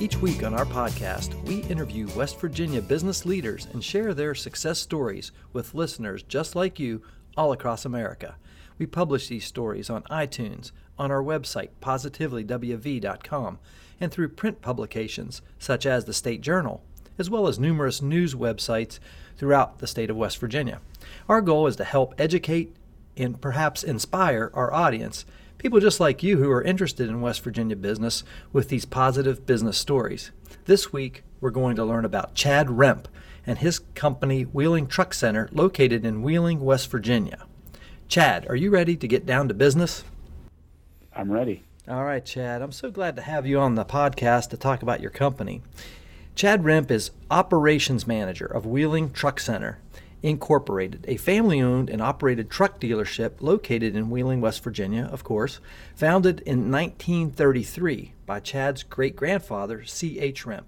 Each week on our podcast, we interview West Virginia business leaders and share their success stories with listeners just like you all across America. We publish these stories on iTunes, on our website, positivelywv.com, and through print publications such as the State Journal, as well as numerous news websites throughout the state of West Virginia. Our goal is to help educate and perhaps inspire our audience people just like you who are interested in West Virginia business with these positive business stories. This week, we're going to learn about Chad Remp and his company, Wheeling Truck Center, located in Wheeling, West Virginia. Chad, are you ready to get down to business? I'm ready. All right, Chad. I'm so glad to have you on the podcast to talk about your company. Chad Remp is operations manager of Wheeling Truck Center Incorporated, a family owned and operated truck dealership located in Wheeling, West Virginia, of course, founded in 1933 by Chad's great grandfather, C.H. Remp.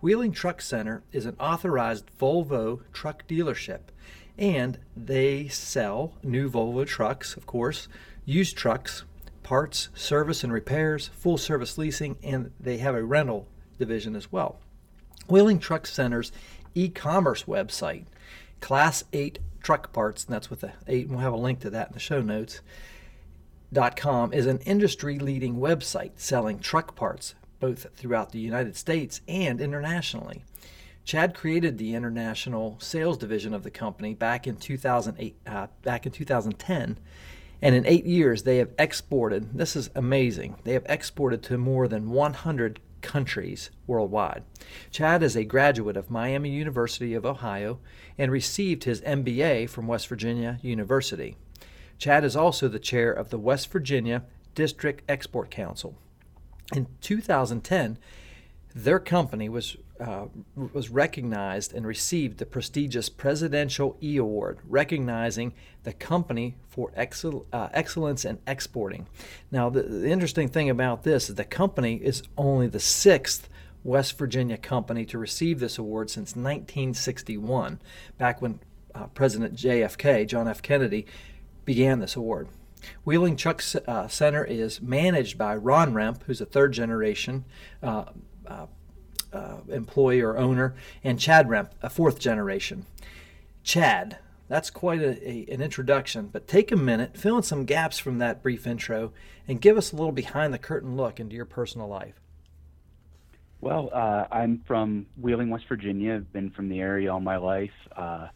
Wheeling Truck Center is an authorized Volvo truck dealership, and they sell new Volvo trucks, of course, used trucks, parts, service and repairs, full service leasing, and they have a rental division as well. Wheeling Truck Center's e commerce website Class 8 truck parts, and that's with the 8, we'll have a link to that in the show notes. .com is an industry-leading website selling truck parts both throughout the United States and internationally. Chad created the international sales division of the company back in 2008, uh, back in 2010, and in eight years they have exported. This is amazing. They have exported to more than 100 countries worldwide. Chad is a graduate of Miami University of Ohio and received his MBA from West Virginia University. Chad is also the chair of the West Virginia District Export Council. In 2010, their company was uh, was recognized and received the prestigious Presidential E Award, recognizing the company for excel, uh, excellence in exporting. Now, the, the interesting thing about this is the company is only the sixth West Virginia company to receive this award since 1961, back when uh, President JFK, John F. Kennedy, began this award. Wheeling Truck uh, Center is managed by Ron Remp, who's a third generation uh, uh, uh, employee or owner, and Chad Remp, a fourth generation. Chad, that's quite a, a, an introduction, but take a minute, fill in some gaps from that brief intro, and give us a little behind the curtain look into your personal life. Well, uh, I'm from Wheeling, West Virginia. I've been from the area all my life uh,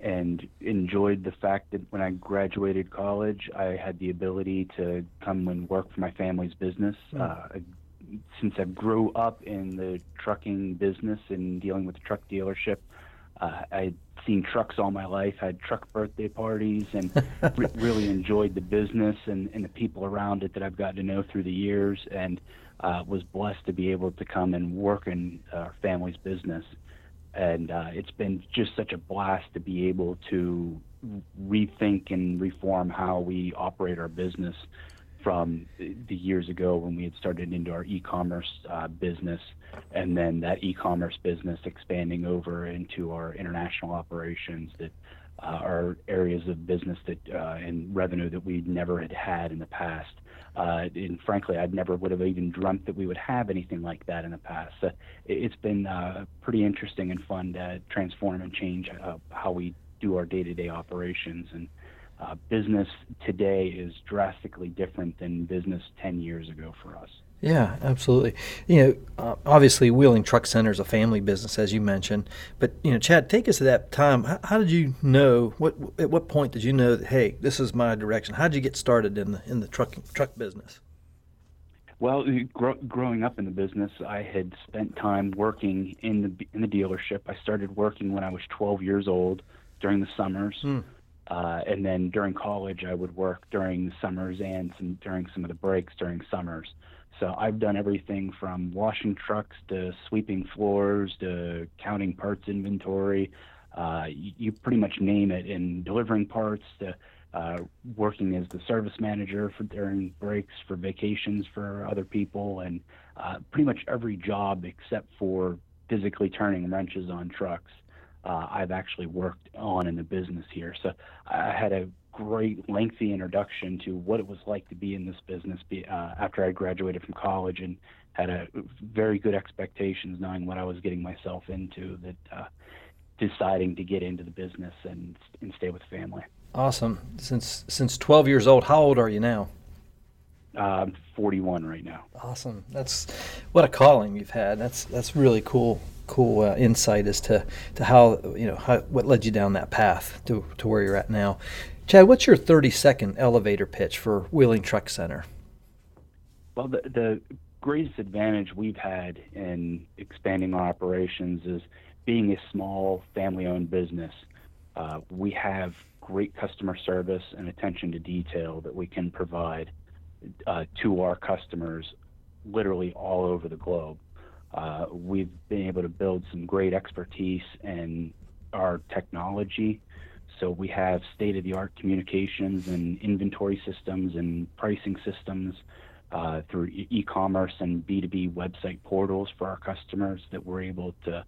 and enjoyed the fact that when I graduated college, I had the ability to come and work for my family's business. Mm. Uh, since I grew up in the trucking business and dealing with the truck dealership, uh, I'd seen trucks all my life, had truck birthday parties, and re- really enjoyed the business and, and the people around it that I've gotten to know through the years, and uh, was blessed to be able to come and work in our family's business. And uh, it's been just such a blast to be able to rethink and reform how we operate our business from the years ago when we had started into our e-commerce uh, business, and then that e-commerce business expanding over into our international operations that uh, are areas of business that uh, and revenue that we never had had in the past. Uh, and frankly, I never would have even dreamt that we would have anything like that in the past. So it's been uh, pretty interesting and fun to transform and change uh, how we do our day-to-day operations and uh, business today is drastically different than business 10 years ago for us. Yeah, absolutely. You know, uh, obviously, Wheeling Truck Center is a family business, as you mentioned. But you know, Chad, take us to that time. How, how, did you know? What at what point did you know that hey, this is my direction? How did you get started in the in the truck truck business? Well, growing up in the business, I had spent time working in the in the dealership. I started working when I was 12 years old during the summers. Mm. Uh, and then during college, I would work during the summers and some, during some of the breaks during summers. So I've done everything from washing trucks to sweeping floors to counting parts inventory. uh, you, you, pretty much name it, in delivering parts to uh, working as the service manager for during breaks, for vacations for other people, and uh, pretty much every job except for physically turning wrenches on trucks. Uh, I've actually worked on in the business here. So I had a great, lengthy introduction to what it was like to be in this business be, uh, after I graduated from college and had a very good expectations knowing what I was getting myself into that uh, deciding to get into the business and, and stay with family. Awesome. Since since 12 years old, how old are you now? Uh, I'm 41 right now. Awesome. That's what a calling you've had. That's that's really cool. Cool uh, insight as to, to how you know how, what led you down that path to, to where you're at now. Chad, what's your 30 second elevator pitch for Wheeling Truck Center? Well, the, the greatest advantage we've had in expanding our operations is being a small family owned business. Uh, we have great customer service and attention to detail that we can provide uh, to our customers literally all over the globe. Uh, we've been able to build some great expertise in our technology. So we have state of the art communications and inventory systems and pricing systems uh, through e commerce and B2B website portals for our customers that we're able to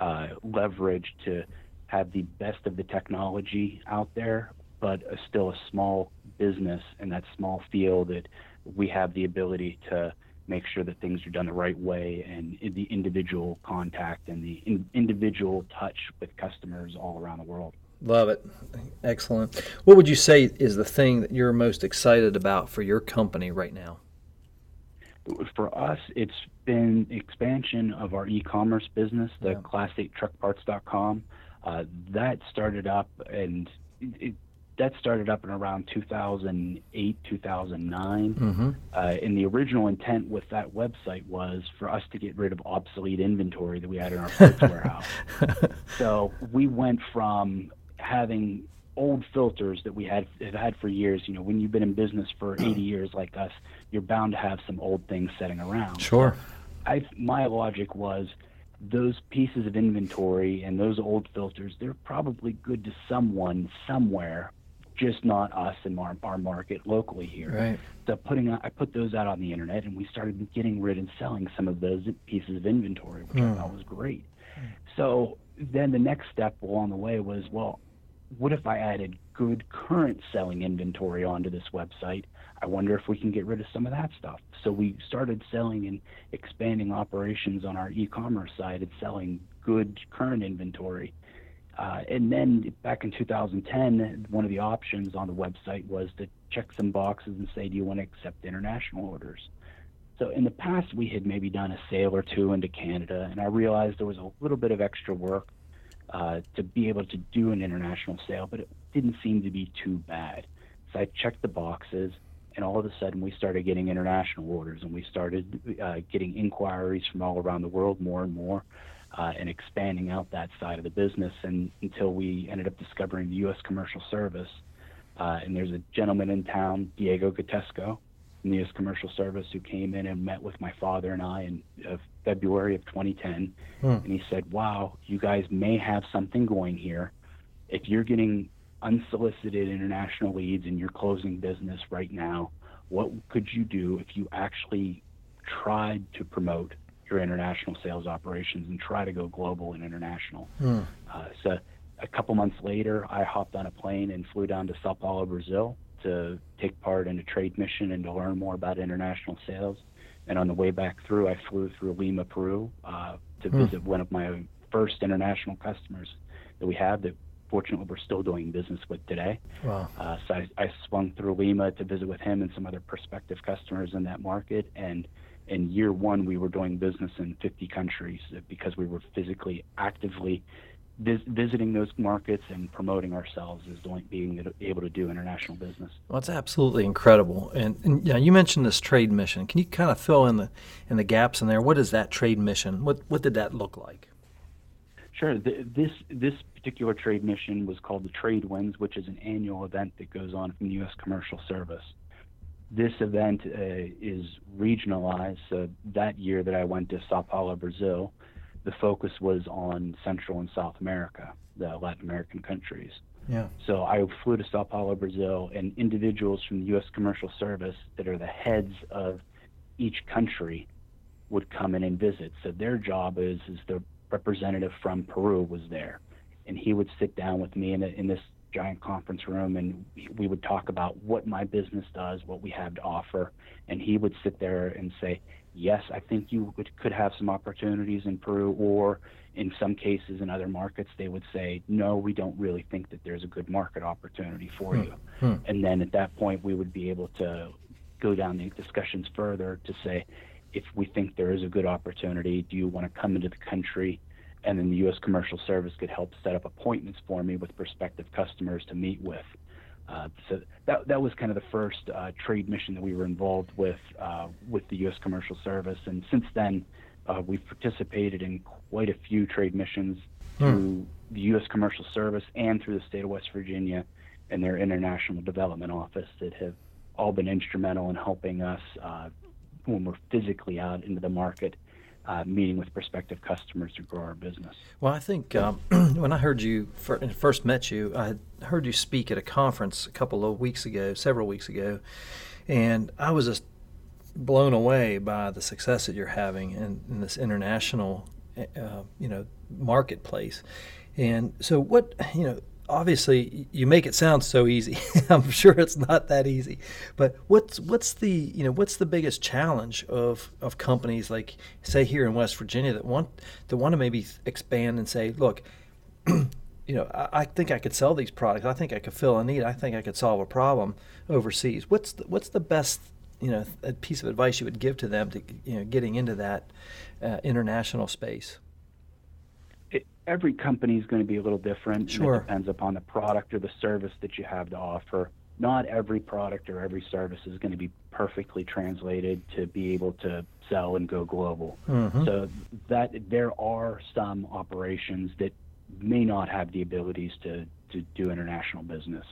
uh, leverage to have the best of the technology out there, but a, still a small business in that small field that we have the ability to make sure that things are done the right way and the individual contact and the in, individual touch with customers all around the world. Love it. Excellent. What would you say is the thing that you're most excited about for your company right now? For us, it's been expansion of our e-commerce business, the yeah. class8truckparts.com. Uh, that started up and it, that started up in around 2008, 2009. Mm-hmm. Uh, and the original intent with that website was for us to get rid of obsolete inventory that we had in our parts warehouse. So we went from having old filters that we had have had for years. You know, when you've been in business for 80 years like us, you're bound to have some old things sitting around. Sure. I my logic was those pieces of inventory and those old filters, they're probably good to someone somewhere, just not us in our, our market locally here. Right. So putting I put those out on the internet, and we started getting rid and selling some of those pieces of inventory, which mm. I hmm. thought was great. Mm. So then the next step along the way was, well, what if I added good current selling inventory onto this website? I wonder if we can get rid of some of that stuff. So we started selling and expanding operations on our e-commerce side and selling good current inventory. Uh, and then back in 2010, one of the options on the website was to check some boxes and say, do you want to accept international orders? So in the past, we had maybe done a sale or two into Canada, and I realized there was a little bit of extra work uh, to be able to do an international sale, but it didn't seem to be too bad. So I checked the boxes, and all of a sudden we started getting international orders, and we started uh, getting inquiries from all around the world more and more, uh, and expanding out that side of the business, and until we ended up discovering the U.S. Commercial Service. Uh, and there's a gentleman in town, Diego Gatesco, from the U.S. Commercial Service, who came in and met with my father and I in uh, February of 2010, hmm. and he said, "Wow, you guys may have something going here. If you're getting unsolicited international leads and you're closing business right now, what could you do if you actually tried to promote your international sales operations and try to go global and international?" Hmm. Uh, so a couple months later, I hopped on a plane and flew down to Sao Paulo, Brazil, to take part in a trade mission and to learn more about international sales. And on the way back through, I flew through Lima, Peru, uh, to hmm. visit one of my first international customers that we have that fortunately we're still doing business with today. Wow. Uh, so I, I swung through Lima to visit with him and some other prospective customers in that market. And in year one, we were doing business in 50 countries because we were physically actively vis- visiting those markets and promoting ourselves as doing, being able to do international business. Well, it's absolutely incredible. And, and you, know, you mentioned this trade mission. Can you kind of fill in the in the gaps in there? What is that trade mission? What what did that look like? Sure. The, this this particular trade mission was called the Trade Winds, which is an annual event that goes on from the U.S. Commercial Service. This event uh, is regionalized. So that year that I went to Sao Paulo, Brazil, the focus was on Central and South America, the Latin American countries. Yeah. So I flew to Sao Paulo, Brazil, and individuals from the U.S. Commercial Service that are the heads of each country would come in and visit. So their job is is the representative from Peru was there, and he would sit down with me in, a, in this giant conference room, and we would talk about what my business does, what we have to offer, and he would sit there and say, "Yes, I think you would, could have some opportunities in Peru," or in some cases in other markets, they would say, "No, we don't really think that there's a good market opportunity for Hmm. you." Hmm. And then at that point, we would be able to go down the discussions further to say, if we think there is a good opportunity, do you want to come into the country? And then the U.S. Commercial Service could help set up appointments for me with prospective customers to meet with. Uh, so that that was kind of the first uh, trade mission that we were involved with uh, with the U.S. Commercial Service, and since then uh, we've participated in quite a few trade missions through the U.S. Commercial Service and through the state of West Virginia and their International Development Office that have all been instrumental in helping us uh, when we're physically out into the market, uh, meeting with prospective customers to grow our business. Well, I think um, when I heard you first met you, I heard you speak at a conference a couple of weeks ago, several weeks ago, and I was just blown away by the success that you're having in, in this international, uh, you know, marketplace. And so, what you know, obviously, you make it sound so easy. I'm sure it's not that easy. But what's what's the you know what's the biggest challenge of of companies like say here in West Virginia that want that want to maybe expand and say, look. you know, I, I, think I could sell these products. I think I could fill a need. I think I could solve a problem overseas. What's the, what's the best you know piece of advice you would give to them to you know getting into that uh, international space? It, every company is going to be a little different. Sure. it depends upon the product or the service that you have to offer. Not every product or every service is going to be perfectly translated to be able to sell and go global. Mm-hmm. So that there are some operations that may not have the abilities to, to do international business.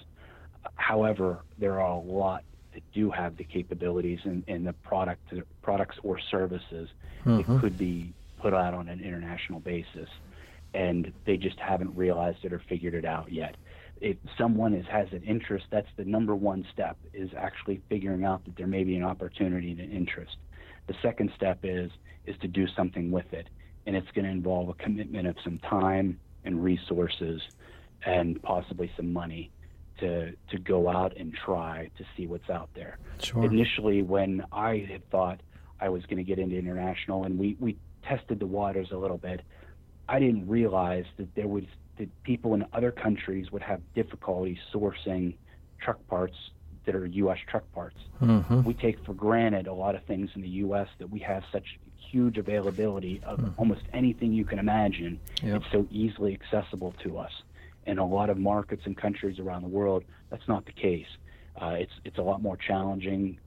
However, there are a lot that do have the capabilities and, and the product products or services Mhm. that could be put out on an international basis, and they just haven't realized it or figured it out yet. If someone is, has an interest, that's the number one step is actually figuring out that there may be an opportunity and an interest. The second step is is to do something with it, and it's going to involve a commitment of some time and resources, and possibly some money to to go out and try to see what's out there. Sure. Initially, when I had thought I was going to get into international, and we we tested the waters a little bit, I didn't realize that there was that people in other countries would have difficulty sourcing truck parts that are U.S. truck parts. Mm-hmm. We take for granted a lot of things in the U.S. that we have such huge availability of almost anything you can imagine. Yep. It's so easily accessible to us. In a lot of markets and countries around the world, that's not the case. Uh, it's it's a lot more challenging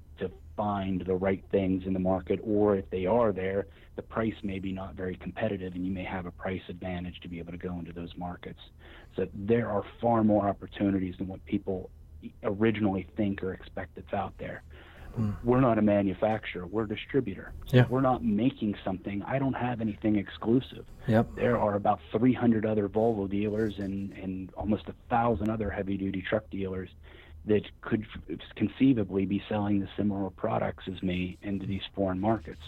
find the right things in the market, or if they are there, the price may be not very competitive, and you may have a price advantage to be able to go into those markets. So there are far more opportunities than what people originally think or expect that's out there. Hmm. We're not a manufacturer, we're a distributor. So Yeah. we're not making something. I don't have anything exclusive. Yep. There are about 300 other Volvo dealers and, and almost a thousand other heavy duty truck dealers that could f- conceivably be selling the similar products as me into these foreign markets.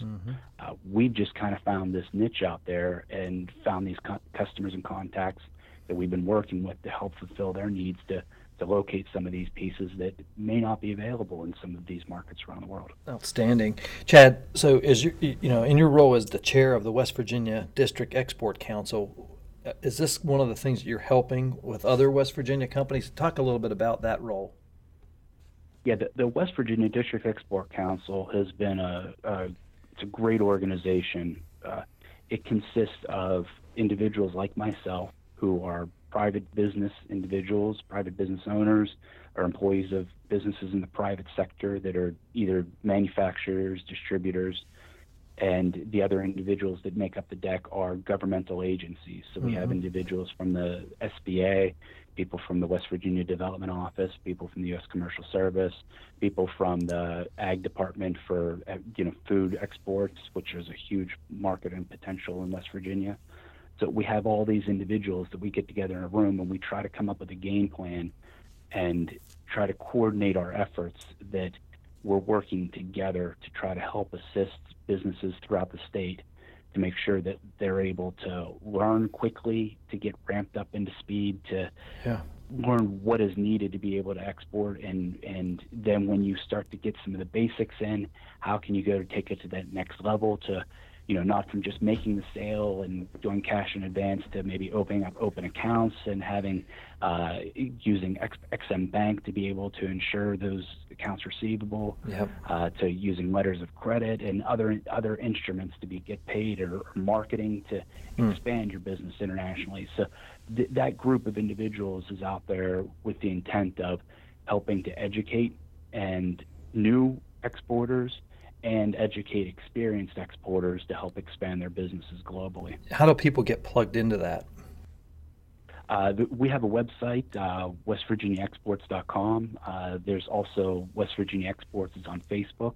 Uh, we've just kind of found this niche out there and found these co- customers and contacts that we've been working with to help fulfill their needs to, to locate some of these pieces that may not be available in some of these markets around the world. Outstanding, Chad. So, as you you know, in your role as the chair of the West Virginia District Export Council, uh, is this one of the things that you're helping with other West Virginia companies? Talk a little bit about that role. Yeah, the, the West Virginia District Export Council has been a, a it's a great organization. Uh, it consists of individuals like myself who are private business individuals, private business owners, or employees of businesses in the private sector that are either manufacturers, distributors, and the other individuals that make up the DEC are governmental agencies. So we have individuals from the SBA, people from the West Virginia Development Office, people from the U.S. Commercial Service, people from the Ag Department for uh, you know food exports, which is a huge market and potential in West Virginia. So we have all these individuals that we get together in a room and we try to come up with a game plan and try to coordinate our efforts that we're working together to try to help assist businesses throughout the state to make sure that they're able to learn quickly, to get ramped up into speed, to yeah. learn what is needed to be able to export, and and then when you start to get some of the basics in, how can you go to take it to that next level to you know, not from just making the sale and doing cash in advance to maybe opening up open accounts and having uh, using X, EXIM Bank to be able to ensure those accounts receivable, yep. uh, to using letters of credit and other other instruments to be get paid or, or marketing to mm. expand your business internationally. So th- that group of individuals is out there with the intent of helping to educate and new exporters and educate experienced exporters to help expand their businesses globally. How do people get plugged into that? Uh, we have a website, uh, westvirginiaexports.com. Uh, there's also West Virginia Exports is on Facebook.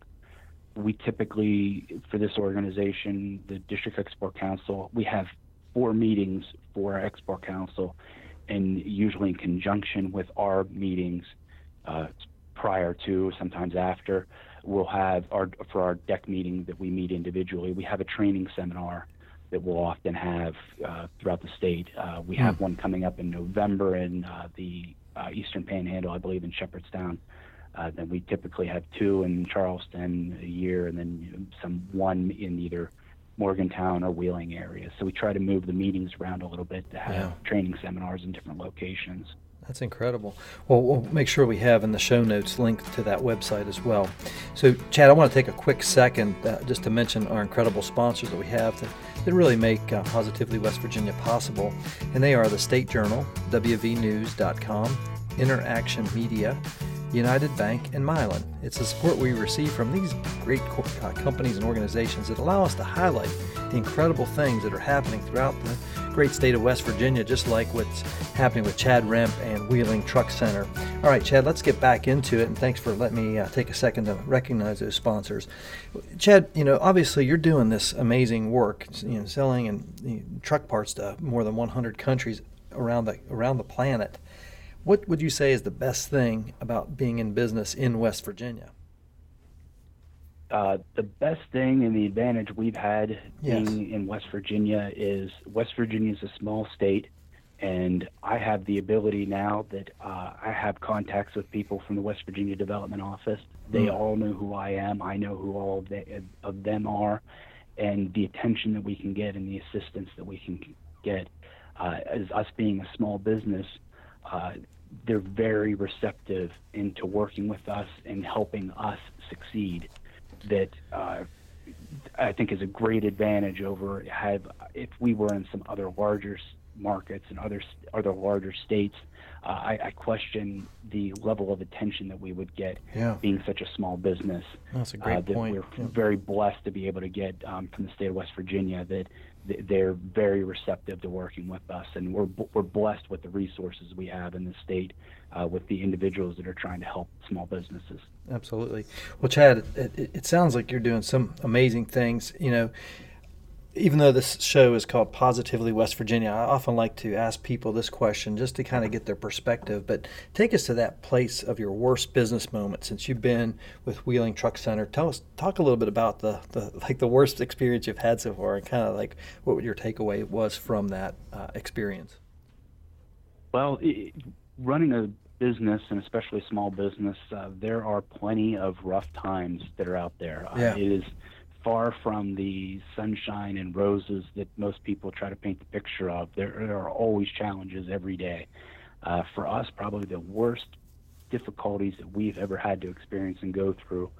We typically, for this organization, the District Export Council, we have four meetings for our Export Council, and usually in conjunction with our meetings uh, prior to, sometimes after we'll have our for our DEC meeting that we meet individually. We have a training seminar that we'll often have uh, throughout the state. Uh, we have hmm. one coming up in November in uh, the uh, Eastern Panhandle, I believe, in Shepherdstown. Uh, then we typically have two in Charleston a year, and then some one in either Morgantown or Wheeling area. So we try to move the meetings around a little bit to have yeah. training seminars in different locations. That's incredible. Well, we'll make sure we have in the show notes linked to that website as well. So, Chad, I want to take a quick second uh, just to mention our incredible sponsors that we have that, that really make uh, Positively West Virginia possible. And they are the State Journal, WVNews.com, Interaction Media, United Bank, and Mylan. It's the support we receive from these great co- uh, companies and organizations that allow us to highlight the incredible things that are happening throughout the great state of West Virginia, just like what's happening with Chad Remp and Wheeling Truck Center. All right, Chad, let's get back into it, and thanks for letting me uh, take a second to recognize those sponsors. Chad, you know, obviously you're doing this amazing work, you know, selling and you know, truck parts to more than 100 countries around the around the planet. What would you say is the best thing about being in business in West Virginia? Uh, the best thing and the advantage we've had yes. being in West Virginia is West Virginia is a small state, and I have the ability now that uh, I have contacts with people from the West Virginia Development Office. They mm. all know who I am. I know who all of, the, of them are, and the attention that we can get and the assistance that we can get. Uh, as us being a small business, uh, they're very receptive into working with us and helping us succeed. That uh, I think is a great advantage over have if we were in some other larger markets and other other larger states. Uh, I, I, question the level of attention that we would get yeah. being such a small business. That's a great uh, that point. We're yeah. very blessed to be able to get um, from the state of West Virginia that they're very receptive to working with us, and we're we're blessed with the resources we have in the state, uh, with the individuals that are trying to help small businesses. Absolutely. Well, Chad, it, it, it sounds like you're doing some amazing things. You know, even though this show is called Positively West Virginia, I often like to ask people this question just to kind of get their perspective. But take us to that place of your worst business moment since you've been with Wheeling Truck Center. Tell us, talk a little bit about the, the like the worst experience you've had so far, and kind of like what your takeaway was from that uh, experience. Well, it, running a business and especially a small business, uh, there are plenty of rough times that are out there. Uh, yeah. it is far from the sunshine and roses that most people try to paint the picture of. There, there are always challenges every day. Uh, for us, probably the worst difficulties that we've ever had to experience and go through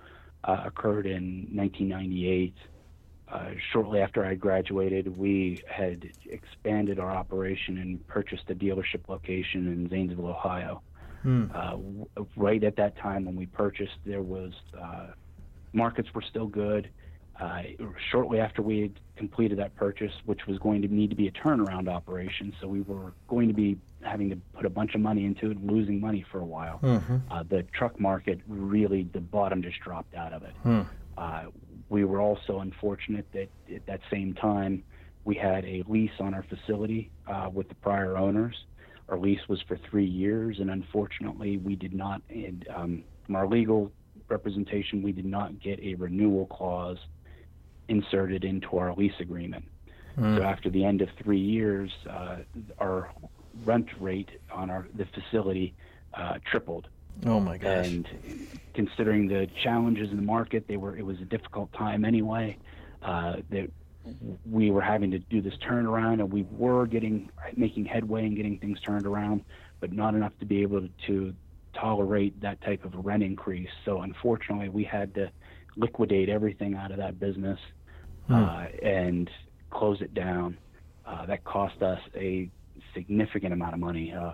uh, occurred in 1998. Uh, shortly after I graduated, we had expanded our operation and purchased a dealership location in Zanesville, Ohio. Hmm. Uh, right at that time when we purchased, there was uh, markets were still good uh, shortly after we had completed that purchase, which was going to need to be a turnaround operation. So we were going to be having to put a bunch of money into it and losing money for a while. Mm-hmm. Uh, the truck market really, the bottom just dropped out of it. Mm. Uh, we were also unfortunate that at that same time, we had a lease on our facility uh, with the prior owners. Our lease was for three years, and unfortunately, we did not, and, um, from our legal representation, we did not get a renewal clause inserted into our lease agreement. Mm. So after the end of three years, uh, our rent rate on our the facility uh, tripled. Oh my gosh. And considering the challenges in the market, they were it was a difficult time anyway. Uh, that we were having to do this turnaround, and we were getting making headway and getting things turned around, but not enough to be able to, to tolerate that type of rent increase. So unfortunately, we had to liquidate everything out of that business Hmm. uh, and close it down. Uh, that cost us a significant amount of money, uh,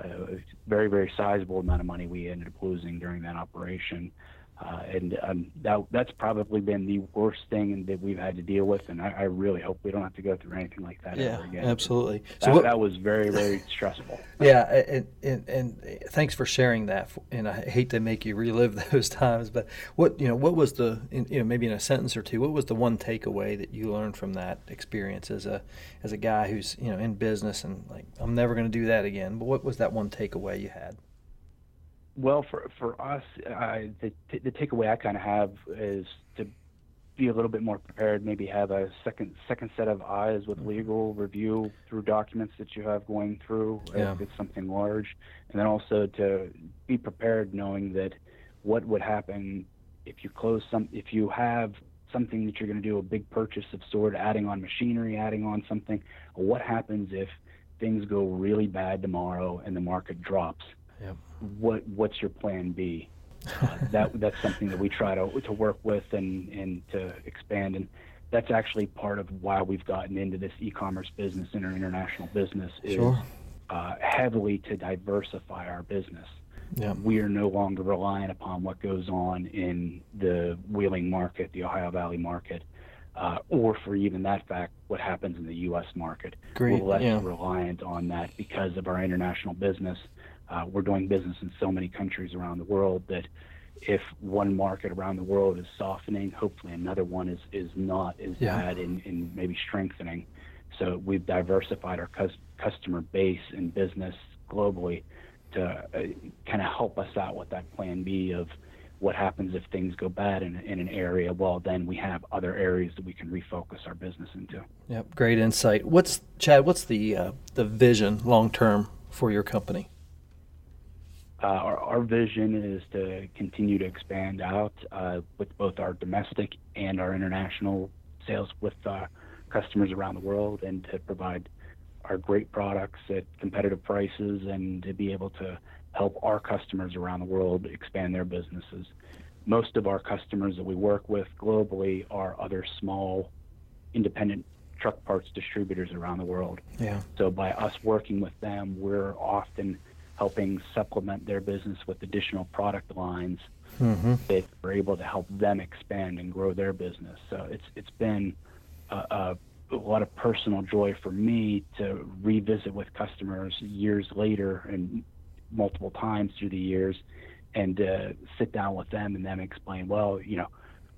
very, very sizable amount of money we ended up losing during that operation. Uh, and um, that, that's probably been the worst thing that we've had to deal with. And I, I really hope we don't have to go through anything like that yeah, ever again. absolutely. That, what- that was very, very stressful. Yeah, and, and and thanks for sharing that. And I hate to make you relive those times, but what you know, what was the in, you know maybe in a sentence or two, what was the one takeaway that you learned from that experience as a as a guy who's you know in business and like I'm never going to do that again. But what was that one takeaway you had? Well, for for us, uh, the the takeaway I kind of have is to be a little bit more prepared. Maybe have a second second set of eyes with legal review through documents that you have going through Yeah. if it's something large, and then also to be prepared, knowing that what would happen if you close some if you have something that you're going to do a big purchase of sort, adding on machinery, adding on something. What happens if things go really bad tomorrow and the market drops? Yep. what what's your plan B? Uh, that that's something that we try to to work with and and to expand, and that's actually part of why we've gotten into this e-commerce business and our international business is Sure. uh, heavily to diversify our business. Yeah. We are no longer relying upon what goes on in the Wheeling market, the Ohio Valley market, uh, or for even that fact, what happens in the U.S. market. Great, We're less yeah. reliant on that because of our international business. Uh, we're doing business in so many countries around the world that if one market around the world is softening, hopefully another one is, is not as Yeah. bad and, and maybe strengthening. So we've diversified our cus- customer base and business globally to uh, kind of help us out with that plan B of what happens if things go bad in, in an area. Well, then we have other areas that we can refocus our business into. Yep. Great insight. What's Chad? What's the uh, the vision long term for your company? Uh, our, our vision is to continue to expand out uh, with both our domestic and our international sales with uh, customers around the world and to provide our great products at competitive prices and to be able to help our customers around the world expand their businesses. Most of our customers that we work with globally are other small independent truck parts distributors around the world. Yeah. So by us working with them, we're often helping supplement their business with additional product lines Mm-hmm. that are able to help them expand and grow their business. So it's it's been a, a, a lot of personal joy for me to revisit with customers years later and multiple times through the years, and uh, sit down with them and them explain, well, you know,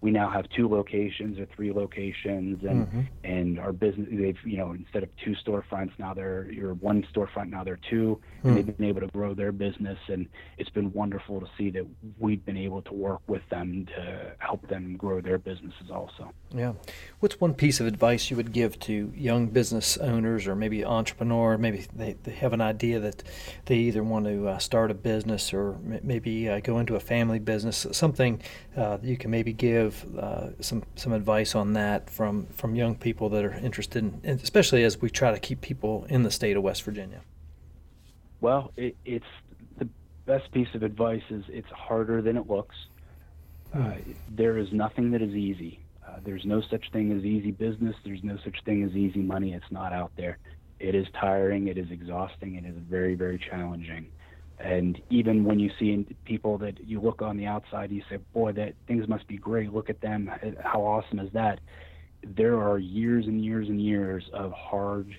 we now have two locations or three locations, and Mhm. and our business they've you know instead of two storefronts now they're you're one storefront now they're two, Hmm. and they've been able to grow their business, and it's been wonderful to see that we've been able to work with them to help them grow their businesses also. Yeah. What's one piece of advice you would give to young business owners or maybe entrepreneur? Maybe they, they have an idea that they either want to uh, start a business or m- maybe uh, go into a family business. Something uh, that you can maybe give uh, some some advice on that from from young people that are interested, in, and especially as we try to keep people in the state of West Virginia. Well, it, it's the best piece of advice is it's harder than it looks. Uh, there is nothing that is easy. Uh, there's no such thing as easy business. There's no such thing as easy money. It's not out there. It is tiring. It is exhausting. It is very, very challenging. And even when you see people that you look on the outside, you say, "Boy, that things must be great. Look at them. How awesome is that?" There are years and years and years of hard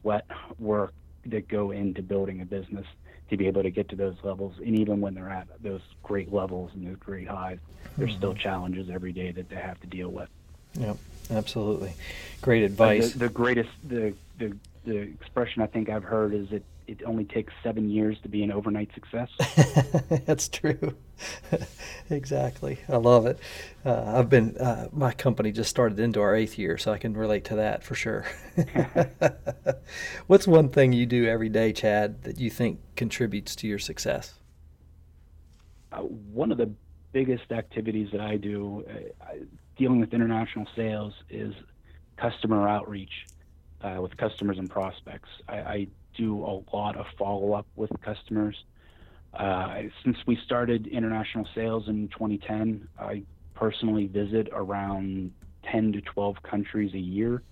sweat work that go into building a business to be able to get to those levels. And even when they're at those great levels and those great highs, there's still mm-hmm. challenges every day that they have to deal with. Yep, absolutely. Great advice. The, the, greatest, the, the the expression I think I've heard is that it only takes seven years to be an overnight success. That's true. exactly. I love it. Uh, I've been, uh, my company just started into our eighth year, so I can relate to that for sure. What's one thing you do every day, Chad, that you think contributes to your success? Uh, one of the biggest activities that I do uh, dealing with international sales is customer outreach uh, with customers and prospects. I, I do a lot of follow up with customers. Uh, since we started international sales in 2010, I personally visit around 10 to 12 countries a year.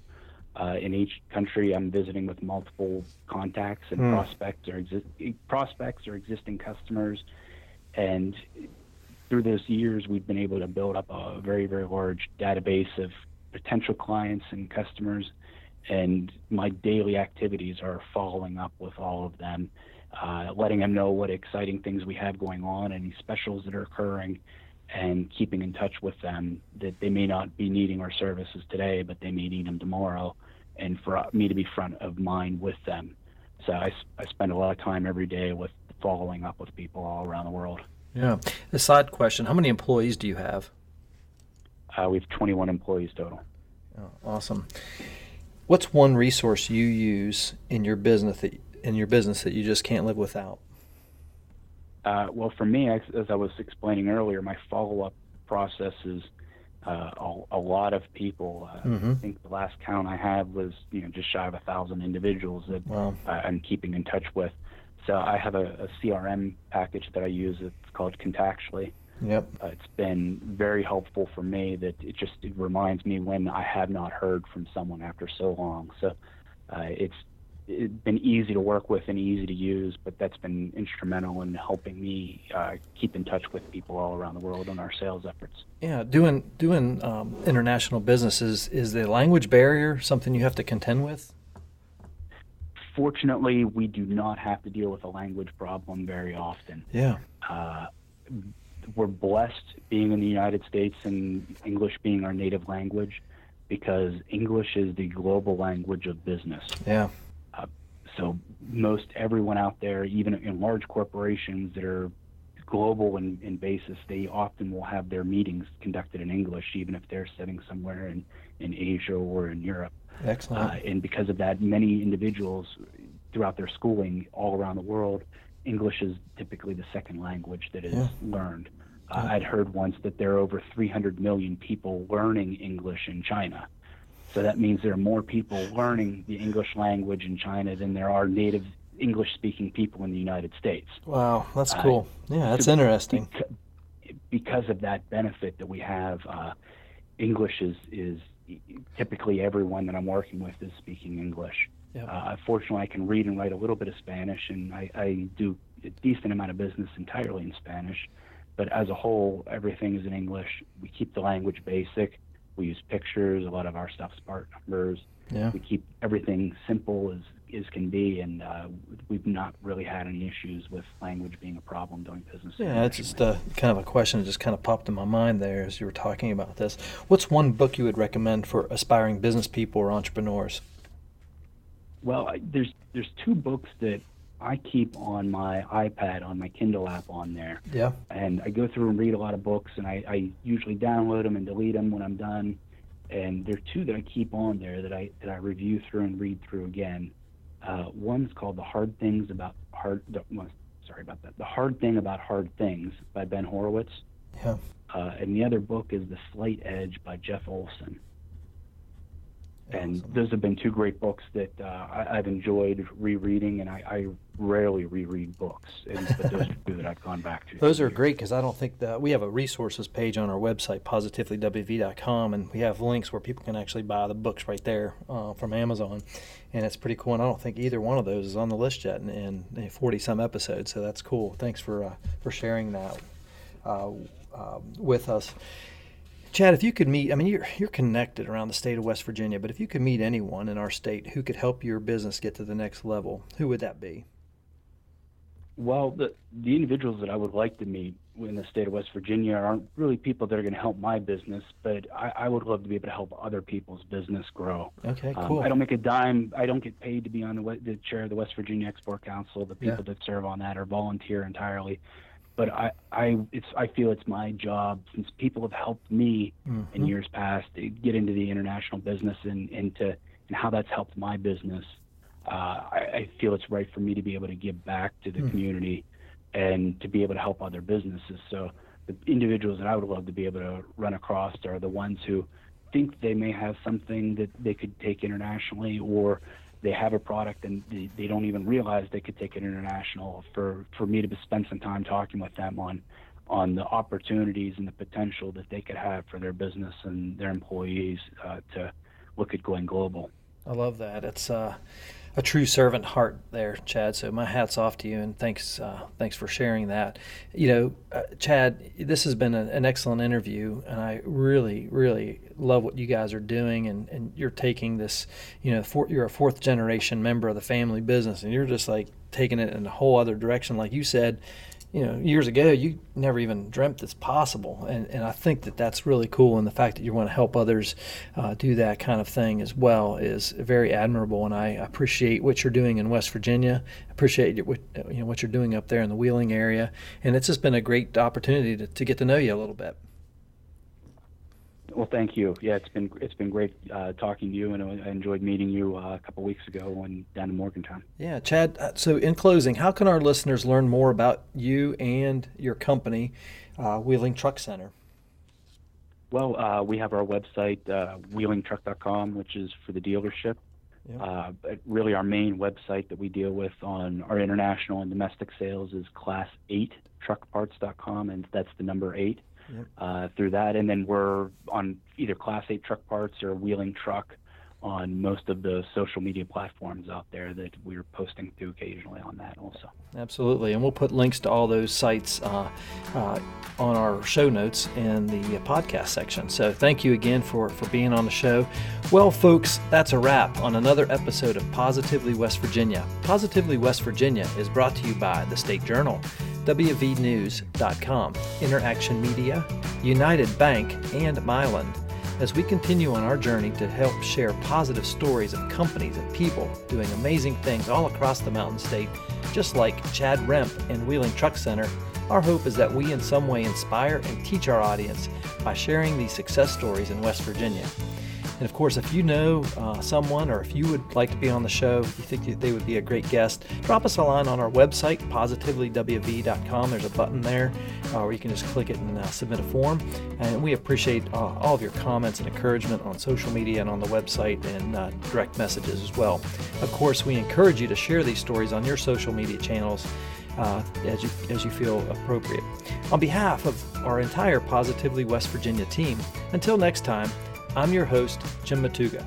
Uh, in each country, I'm visiting with multiple contacts and mm. prospects or exi- prospects or existing customers. And through those years, we've been able to build up a very, very large database of potential clients and customers and my daily activities are following up with all of them, uh, letting them know what exciting things we have going on, any specials that are occurring, and keeping in touch with them that they may not be needing our services today, but they may need them tomorrow, and for me to be front of mind with them. So I, I spend a lot of time every day with following up with people all around the world. Yeah. A side question: How many employees do you have? Uh, we have 21 employees total. Oh, awesome. What's one resource you use in your business that in your business that you just can't live without? Uh, well, for me, as, as, I was explaining earlier, my follow-up process is uh, a, a, lot of people. Uh, mm-hmm. I think the last count I had was you know just shy of a thousand individuals that wow. I'm keeping in touch with. So I have a, a CRM package that I use. It's called Contactually, Yep. Uh, it's been very helpful for me that it just it reminds me when I have not heard from someone after so long. So uh, it's it's been easy to work with and easy to use, but that's been instrumental in helping me uh, keep in touch with people all around the world on our sales efforts. Yeah, doing doing um, international businesses is the language barrier something you have to contend with? Fortunately, we do not have to deal with a language problem very often. Yeah. We're blessed being in the United States and English being our native language because English is the global language of business. Yeah. Uh, so most everyone out there, even in large corporations that are global in, in basis, they often will have their meetings conducted in English, even if they're sitting somewhere in, in Asia or in Europe. Excellent. Uh, and because of that, many individuals throughout their schooling all around the world English is typically the second language that is yeah. learned. Uh, I'd heard once that there are over 300 million people learning English in China. So that means there are more people learning the English language in China than there are native English speaking people in the United States. Wow, that's cool. Uh, yeah, that's so interesting. Because of that benefit that we have, uh, English is, is typically everyone that I'm working with is speaking English. Yep. Uh, fortunately, I can read and write a little bit of Spanish, and I, I do a decent amount of business entirely in Spanish. But as a whole, everything is in English. We keep the language basic. We use pictures. A lot of our stuff's part numbers. Yeah. We keep everything simple as as can be, and uh, we've not really had any issues with language being a problem doing business. Yeah, it's just a, kind of a question that just kind of popped in my mind there as you were talking about this. What's one book you would recommend for aspiring business people or entrepreneurs? Well, I, there's there's two books that I keep on my iPad on my Kindle app on there. Yeah. And I go through and read a lot of books, and I, I usually download them and delete them when I'm done. And there are two that I keep on there that I that I review through and read through again. Uh, one's called "The Hard Things About Hard." Well, sorry about that. "The Hard Thing About Hard Things" by Ben Horowitz. Yeah. Uh, and the other book is "The Slight Edge" by Jeff Olson and awesome. those have been two great books that uh, I, have enjoyed rereading, and I, I rarely reread books, and, but those are two that I've gone back to. Those are great because I don't think that we have a resources page on our website, positivelywv.com, and we have links where people can actually buy the books right there uh, from Amazon, and it's pretty cool. And I don't think either one of those is on the list yet, in forty some episodes, so that's cool. Thanks for uh, for sharing that uh, uh, with us. Chad, if you could meet, I mean, you're, you're connected around the state of West Virginia, but if you could meet anyone in our state who could help your business get to the next level, who would that be? Well, the the individuals that I would like to meet in the state of West Virginia aren't really people that are going to help my business, but I, I would love to be able to help other people's business grow. Okay, Um, cool. I don't make a dime. I don't get paid to be on the, the chair of the West Virginia Export Council. The people Yeah. that serve on that are volunteer entirely. But I, I, it's, I feel it's my job since people have helped me in Mhm. years past to get into the international business and, and to and how that's helped my business. Uh, I, I feel it's right for me to be able to give back to the Hmm. community and to be able to help other businesses. So the individuals that I would love to be able to run across are the ones who think they may have something that they could take internationally or they have a product and they, they don't even realize they could take it international for, for me to spend some time talking with them on on the opportunities and the potential that they could have for their business and their employees uh, to look at going global. I love that. It's uh, a true servant heart there, Chad. So my hats off to you, and thanks, uh, thanks for sharing that. You know, uh, Chad, this has been a, an excellent interview, and I really, really love what you guys are doing, and, and you're taking this. You know, you're a fourth generation member of the family business, and you're just like taking it in a whole other direction, like you said you know, years ago, you never even dreamt it's possible. And, and I think that that's really cool. And the fact that you want to help others uh, do that kind of thing as well is very admirable. And I appreciate what you're doing in West Virginia. Appreciate what, you know, what you're doing up there in the Wheeling area. And it's just been a great opportunity to, to get to know you a little bit. Well, thank you. Yeah, it's been it's been great uh, talking to you, and I enjoyed meeting you uh, a couple weeks ago when down in Morgantown. Yeah, Chad. uh, So, in closing, how can our listeners learn more about you and your company, uh, Wheeling Truck Center? Well, uh, we have our website, uh, wheelingtruck.com, which is for the dealership. Uh, but really, our main website that we deal with on our international and domestic sales is class8truckparts.com, and that's the number eight. Yep. Uh, through that, and then we're on either Class 8 Truck Parts or Wheeling Truck on most of the social media platforms out there that we're posting to occasionally on that also. Absolutely, and we'll put links to all those sites uh, uh, on our show notes in the podcast section. So thank you again for for being on the show. Well, folks, that's a wrap on another episode of Positively West Virginia. Positively West Virginia is brought to you by the State Journal, WVNews.com, Interaction Media, United Bank, and Mylan as we continue on our journey to help share positive stories of companies and people doing amazing things all across the Mountain State, just like Chad Remp and Wheeling Truck Center. Our hope is that we in some way inspire and teach our audience by sharing these success stories in West Virginia. And of course, if you know uh, someone or if you would like to be on the show, you think they would be a great guest, drop us a line on our website, positivelywv.com. There's a button there uh, where you can just click it and uh, submit a form. And we appreciate uh, all of your comments and encouragement on social media and on the website and uh, direct messages as well. Of course, we encourage you to share these stories on your social media channels. Uh, as you as you feel appropriate. On behalf of our entire Positively West Virginia team, until next time, I'm your host, Jim Matuga.